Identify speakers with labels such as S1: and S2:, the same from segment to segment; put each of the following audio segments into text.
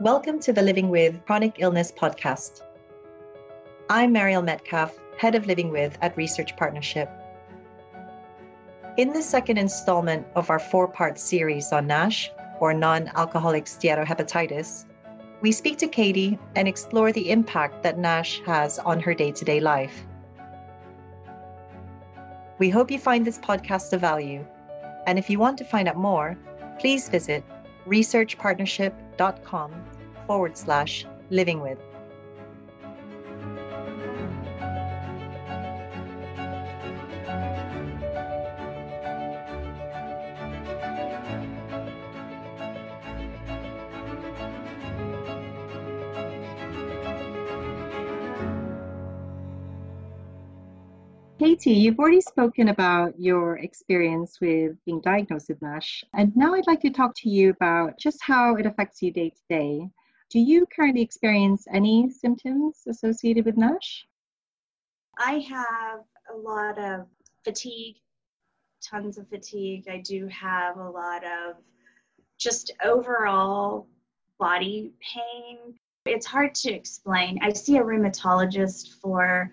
S1: Welcome to the Living with Chronic Illness podcast. I'm Mariel Metcalf, Head of Living With at Research Partnership. In the second installment of our four part series on NASH, or non alcoholic steatohepatitis, we speak to Katie and explore the impact that NASH has on her day to day life. We hope you find this podcast of value. And if you want to find out more, please visit researchpartnership.com forward slash living with. Katie, you've already spoken about your experience with being diagnosed with NASH, and now I'd like to talk to you about just how it affects you day to day. Do you currently experience any symptoms associated with NASH?
S2: I have a lot of fatigue, tons of fatigue. I do have a lot of just overall body pain. It's hard to explain. I see a rheumatologist for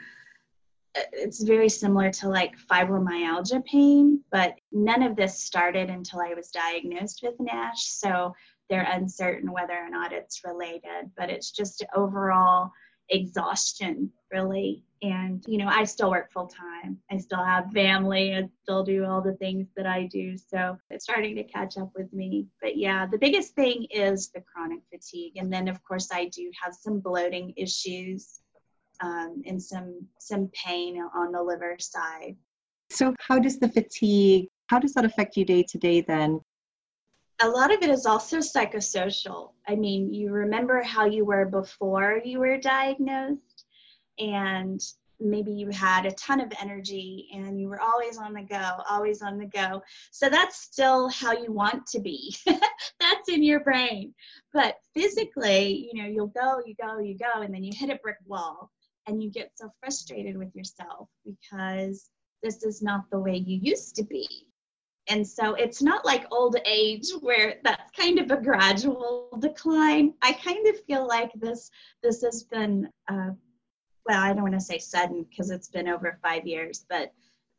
S2: it's very similar to like fibromyalgia pain, but none of this started until I was diagnosed with NASH. So they're uncertain whether or not it's related, but it's just overall exhaustion, really. And, you know, I still work full time. I still have family. I still do all the things that I do. So it's starting to catch up with me. But yeah, the biggest thing is the chronic fatigue. And then, of course, I do have some bloating issues um, and some some pain on the liver side.
S1: So how does the fatigue how does that affect you day to day then?
S2: A lot of it is also psychosocial. I mean, you remember how you were before you were diagnosed and maybe you had a ton of energy and you were always on the go, always on the go. So that's still how you want to be. that's in your brain. But physically, you know, you'll go, you go, you go, and then you hit a brick wall and you get so frustrated with yourself because this is not the way you used to be. And so it's not like old age where that's kind of a gradual decline. I kind of feel like this this has been uh, well, I don't want to say sudden because it's been over five years, but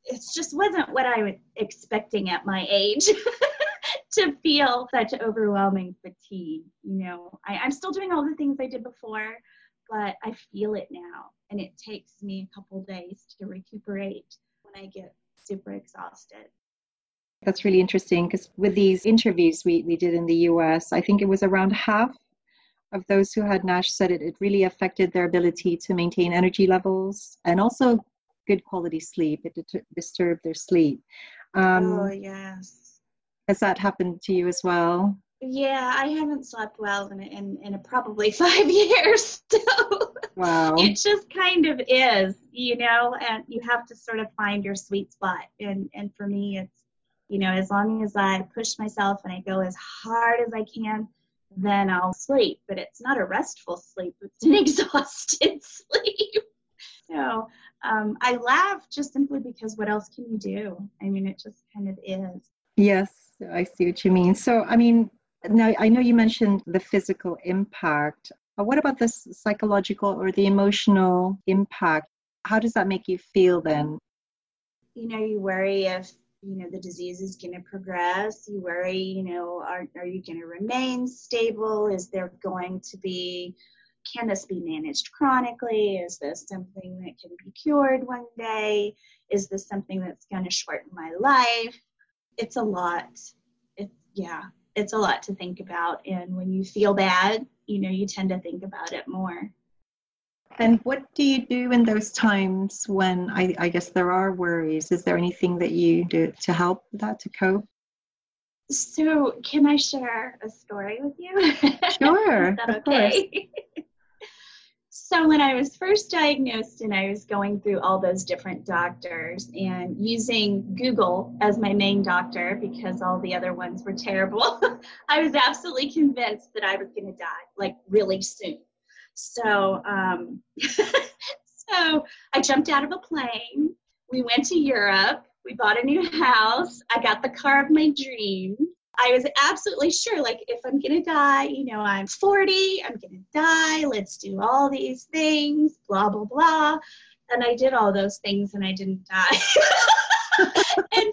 S2: it just wasn't what I was expecting at my age to feel such overwhelming fatigue. You know, I, I'm still doing all the things I did before, but I feel it now. And it takes me a couple days to recuperate when I get super exhausted.
S1: That's really interesting because with these interviews we, we did in the US, I think it was around half of those who had NASH said it, it really affected their ability to maintain energy levels and also good quality sleep. It disturbed their sleep.
S2: Um, oh, yes.
S1: Has that happened to you as well?
S2: Yeah, I haven't slept well in in, in probably five years. So
S1: wow,
S2: it just kind of is, you know. And you have to sort of find your sweet spot. And and for me, it's you know, as long as I push myself and I go as hard as I can, then I'll sleep. But it's not a restful sleep; it's an exhausted sleep. So um, I laugh just simply because what else can you do? I mean, it just kind of is.
S1: Yes, I see what you mean. So, I mean, now, I know you mentioned the physical impact. What about the psychological or the emotional impact? How does that make you feel then?
S2: You know, you worry if you know the disease is going to progress you worry you know are, are you going to remain stable is there going to be can this be managed chronically is this something that can be cured one day is this something that's going to shorten my life it's a lot it's yeah it's a lot to think about and when you feel bad you know you tend to think about it more.
S1: And what do you do in those times when I, I guess there are worries? Is there anything that you do to help that to cope?
S2: So can i share a story with you?
S1: Sure
S2: okay So, when I was first diagnosed and I was going through all those different doctors and using Google as my main doctor because all the other ones were terrible, I was absolutely convinced that I was going to die like really soon. So, um, so I jumped out of a plane. We went to Europe. We bought a new house. I got the car of my dreams. I was absolutely sure, like, if I'm gonna die, you know, I'm 40, I'm gonna die, let's do all these things, blah, blah, blah. And I did all those things and I didn't die. and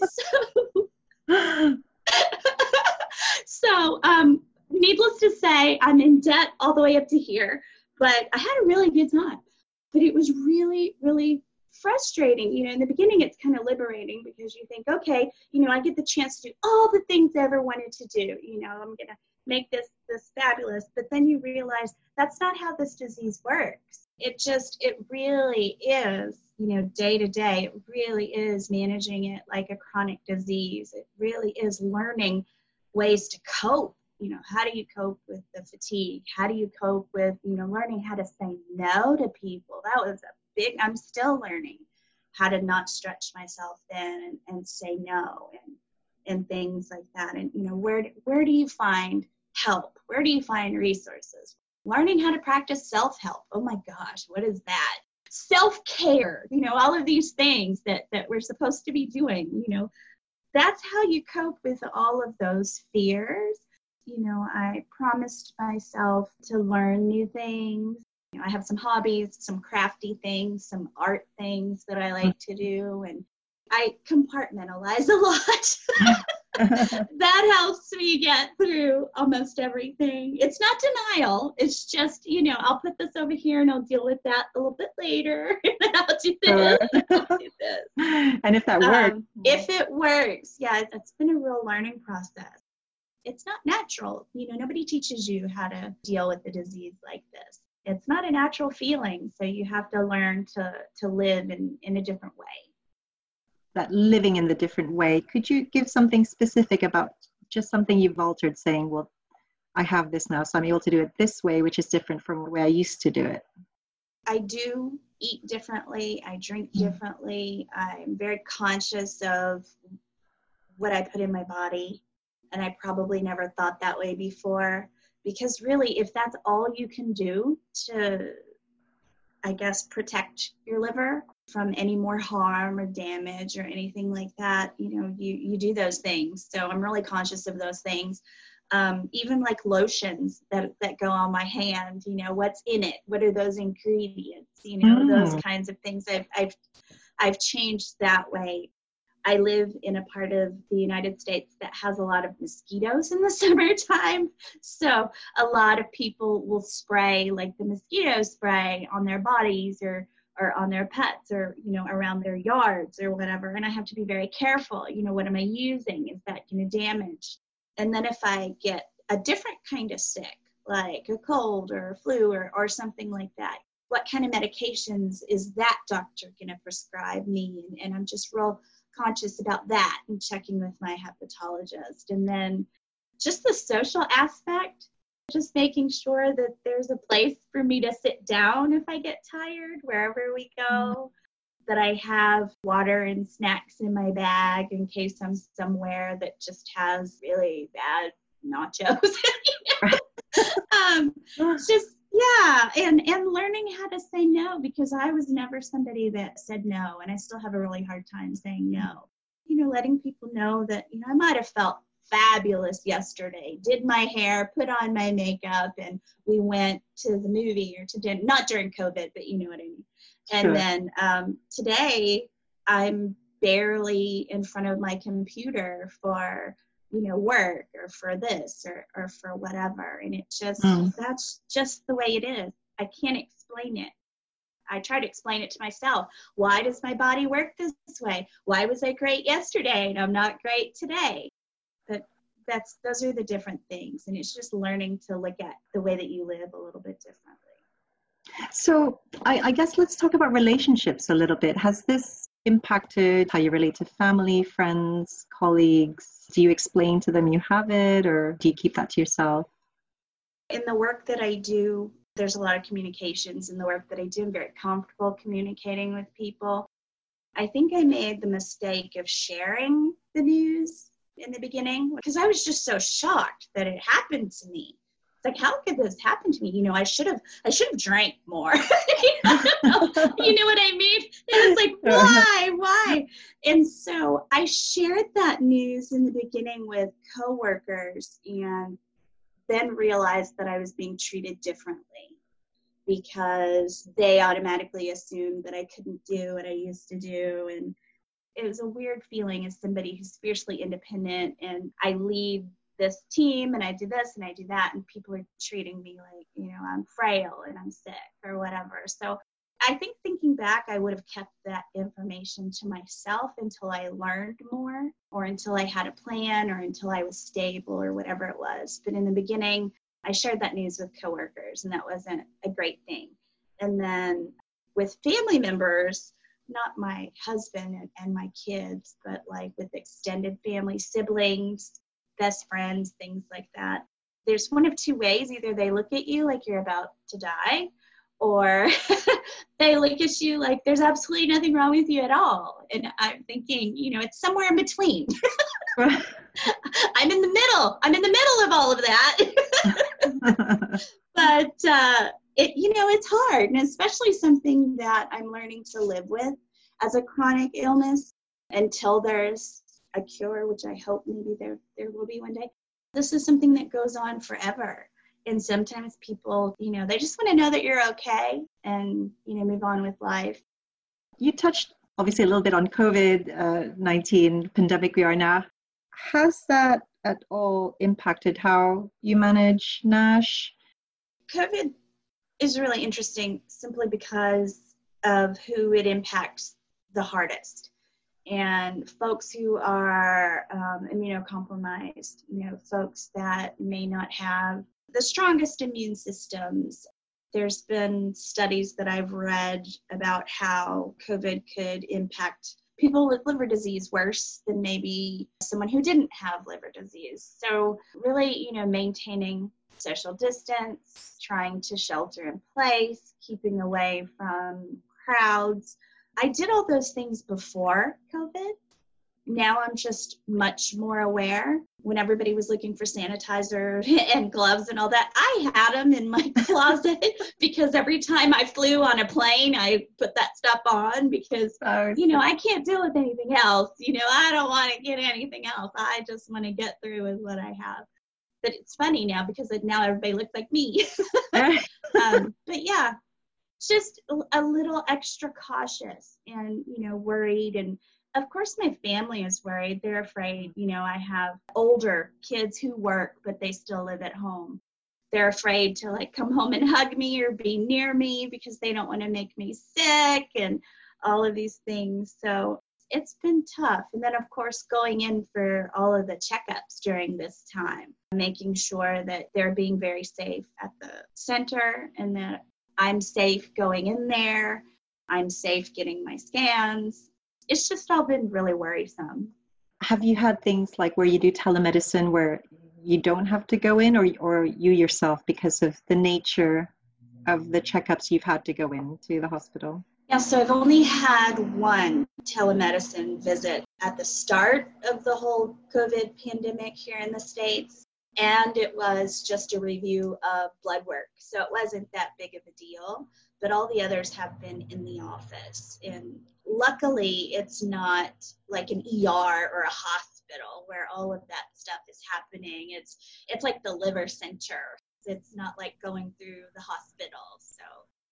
S2: so, so um, needless to say, I'm in debt all the way up to here, but I had a really good time. But it was really, really frustrating. You know, in the beginning, it's kind of liberating because you think, okay, you know, I get the chance to do all the things I ever wanted to do. You know, I'm to make this this fabulous. But then you realize that's not how this disease works. It just, it really is, you know, day to day, it really is managing it like a chronic disease. It really is learning ways to cope you know how do you cope with the fatigue how do you cope with you know learning how to say no to people that was a big i'm still learning how to not stretch myself thin and, and say no and and things like that. And you know where where do you find help? Where do you find resources? Learning how to practice self-help. Oh my gosh what is that? Self-care you know all of these things that that we're supposed to be doing you know. That's how you cope with all of those fears. You know i promised myself to learn new things you know, I have some hobbies, some crafty things, some art things that I like to do, and I compartmentalize a lot. that helps me get through almost everything. It's not denial. It's just, you know, I'll put this over here and I'll deal with that a little bit later. I'll do this. I'll do
S1: this. And if that works. Um,
S2: if it works, yeah, it's been a real learning process. It's not natural. You know, nobody teaches you how to deal with a disease like this it's not a natural feeling so you have to learn to to live in in a different way.
S1: That living in the different way. Could you give something specific about just something you've altered saying well i have this now so i'm able to do it this way which is different from the way i used to do it
S2: i do eat differently. I drink differently. I'm very conscious of what i put in my body and i probably never thought that way before because really if that's all you can do to i guess protect your liver from any more harm or damage or anything like that you know you you do those things. So i'm really conscious of those things. Um, even like lotions that that go on my hand you know what's in it? What are those ingredients? You know mm. those kinds of things. I've i've i've changed that way I live in a part of the United States that has a lot of mosquitoes in the summertime. So a lot of people will spray like the mosquito spray on their bodies or or on their pets or you know around their yards or whatever. And i have to be very careful. You know what am i using? Is that going to damage? And then if i get a different kind of sick like a cold or a flu or, or something like that what kind of medications is that doctor going to prescribe me? And, and i'm just real conscious about that and checking with my hepatologist. And then just the social aspect, just making sure that there's a place for me to sit down if I get tired, wherever we go, mm-hmm. that I have water and snacks in my bag in case I'm somewhere that just has really bad nachos. um, just yeah and and learning how to say no because i was never somebody that said no and i still have a really hard time saying no you know letting people know that you know i might have felt fabulous yesterday did my hair put on my makeup and we went to the movie or to dinner not during covid but you know what i mean and sure. then um, today i'm barely in front of my computer for you know work or for this or, or for whatever. And it just mm. that's just the way it is. I can't explain it. I try to explain it to myself. Why does my body work this way? Why was i great yesterday and i'm not great today? But that's those are the different things. And it's just learning to look at the way that you live a little bit differently.
S1: So I, I guess let's talk about relationships a little bit. Has this impacted how you relate to family friends colleagues do you explain to them you have it or do you keep that to yourself?
S2: In the work that I do, there's a lot of communications in the work that I do. I'm very comfortable communicating with people. I think I made the mistake of sharing the news in the beginning because I was just so shocked that it happened to me. It's like, how could this happen to me? You know, I should have, I should have drank more. you, know, you know what I mean? It was like, why, why? and so I shared that news in the beginning with coworkers and then realized that I was being treated differently because they automatically assumed that I couldn't do what I used to do. And it was a weird feeling as somebody who's fiercely independent and I leave this team and I do this and I do that and people are treating me like, you know, I'm frail and I'm sick or whatever. So I think thinking back, I would have kept that information to myself until I learned more or until I had a plan or until I was stable or whatever it was. But in the beginning, I shared that news with coworkers and that wasn't a great thing. And then with family members, not my husband and, my kids, but like with extended family, siblings, best friends, things like that. There's one of two ways either they look at you like you're about to die, or they look at you like there's absolutely nothing wrong with you at all. And I'm thinking, you know, it's somewhere in between. I'm in the middle. I'm in the middle of all of that. but uh, it, you know, it's hard, and especially something that I'm learning to live with as a chronic illness until there's a cure, which I hope maybe there there will be one day. This is something that goes on forever. And sometimes people, you know, they just want to know that you're okay and, you know, move on with life.
S1: You touched obviously a little bit on COVID uh, 19 pandemic we are now. Has that at all impacted how you manage NASH?
S2: COVID is really interesting simply because of who it impacts the hardest and folks who are um, immunocompromised, you know, folks that may not have the strongest immune systems. There's been studies that I've read about how COVID could impact people with liver disease worse than maybe someone who didn't have liver disease. So, really, you know, maintaining social distance, trying to shelter in place, keeping away from crowds I did all those things before COVID. Now I'm just much more aware. When everybody was looking for sanitizer and gloves and all that, I had them in my closet because every time I flew on a plane, I put that stuff on because, you know, I can't deal with anything else. You know, I don't want to get anything else. I just want to get through with what I have. But it's funny now because now everybody looks like me. um, but yeah, just a little extra cautious and you know worried. And of course my family is worried. They're afraid you know i have older kids who work but they still live at home. They're afraid to like come home and hug me or be near me because they don't want to make me sick and all of these things. So it's been tough. And then of course going in for all of the checkups during this time making sure that they're being very safe at the center and that I'm safe going in there. I'm safe getting my scans. It's just all been really worrisome.
S1: Have you had things like where you do telemedicine where you don't have to go in or, or you yourself because of the nature of the checkups you've had to go into the hospital?
S2: Yeah, so I've only had one telemedicine visit at the start of the whole COVID pandemic here in the States and it was just a review of blood work. So it wasn't that big of a deal, but all the others have been in the office. And luckily, it's not like an ER or a hospital where all of that stuff is happening. It's it's like the liver center. It's not like going through the hospital. So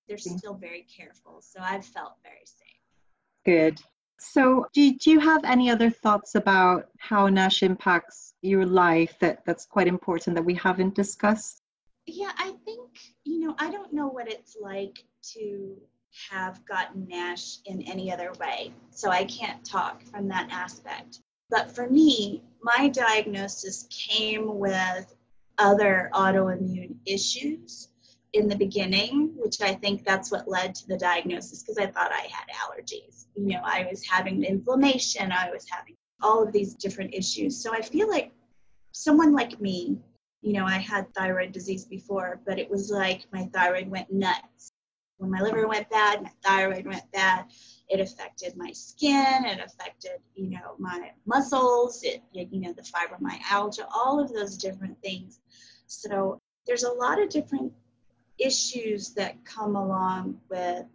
S2: they're still very careful. So I've felt very safe.
S1: Good. So, do, do you have any other thoughts about how NASH impacts your life that, that's quite important that we haven't discussed?
S2: Yeah, I think, you know, I don't know what it's like to have gotten NASH in any other way. So I can't talk from that aspect. But for me, my diagnosis came with other autoimmune issues in the beginning, which I think that's what led to the diagnosis because I thought I had allergies. You know, I was having inflammation, I was having all of these different issues. So I feel like someone like me, you know, I had thyroid disease before, but it was like my thyroid went nuts. When my liver went bad, my thyroid went bad. It affected my skin, it affected, you know, my muscles, it, you know, the fibromyalgia, all of those different things. So there's a lot of different issues that come along with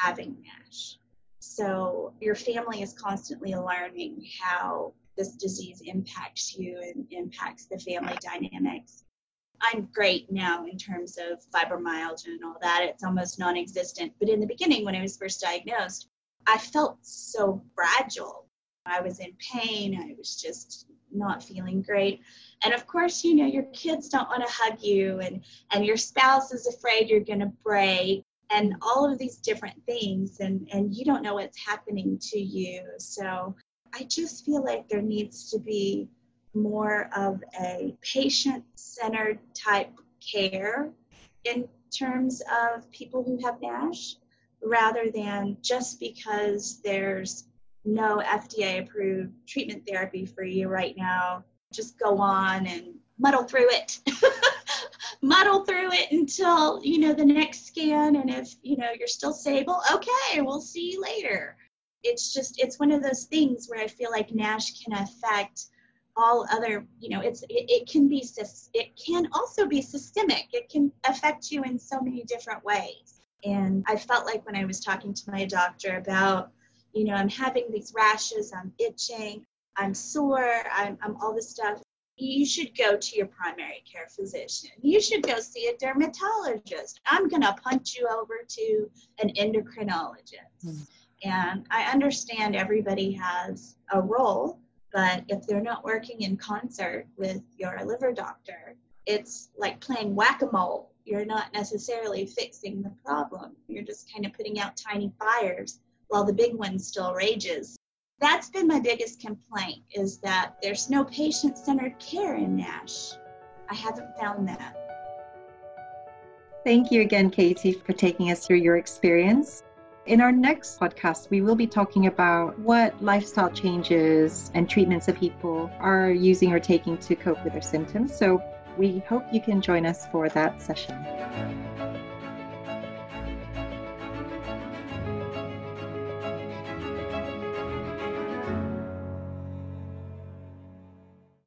S2: having NASH. So your family is constantly learning how this disease impacts you and impacts the family dynamics. I'm great now in terms of fibromyalgia and all that. It's almost non existent. But in the beginning, when I was first diagnosed, I felt so fragile. I was in pain. I was just not feeling great. And of course, you know, your kids don't want to hug you, and, and your spouse is afraid you're going to break, and all of these different things, and, and you don't know what's happening to you. So I just feel like there needs to be more of a patient centered type care in terms of people who have NASH rather than just because there's no FDA approved treatment therapy for you right now, just go on and muddle through it. muddle through it until, you know, the next scan. And if, you know, you're still stable, okay, we'll see you later. It's just, it's one of those things where I feel like NASH can affect all other you know it's it, it, can be it can also be systemic it can affect you in so many different ways and i felt like when i was talking to my doctor about you know i'm having these rashes i'm itching i'm sore i'm, I'm all this stuff you should go to your primary care physician you should go see a dermatologist i'm going to punt you over to an endocrinologist mm. and i understand everybody has a role but if they're not working in concert with your liver doctor, it's like playing whack a mole. You're not necessarily fixing the problem. You're just kind of putting out tiny fires while the big one still rages. That's been my biggest complaint is that there's no patient centered care in NASH. I haven't found that.
S1: Thank you again, Katie, for taking us through your experience. In our next podcast, we will be talking about what lifestyle changes and treatments that people are using or taking to cope with their symptoms. So we hope you can join us for that session.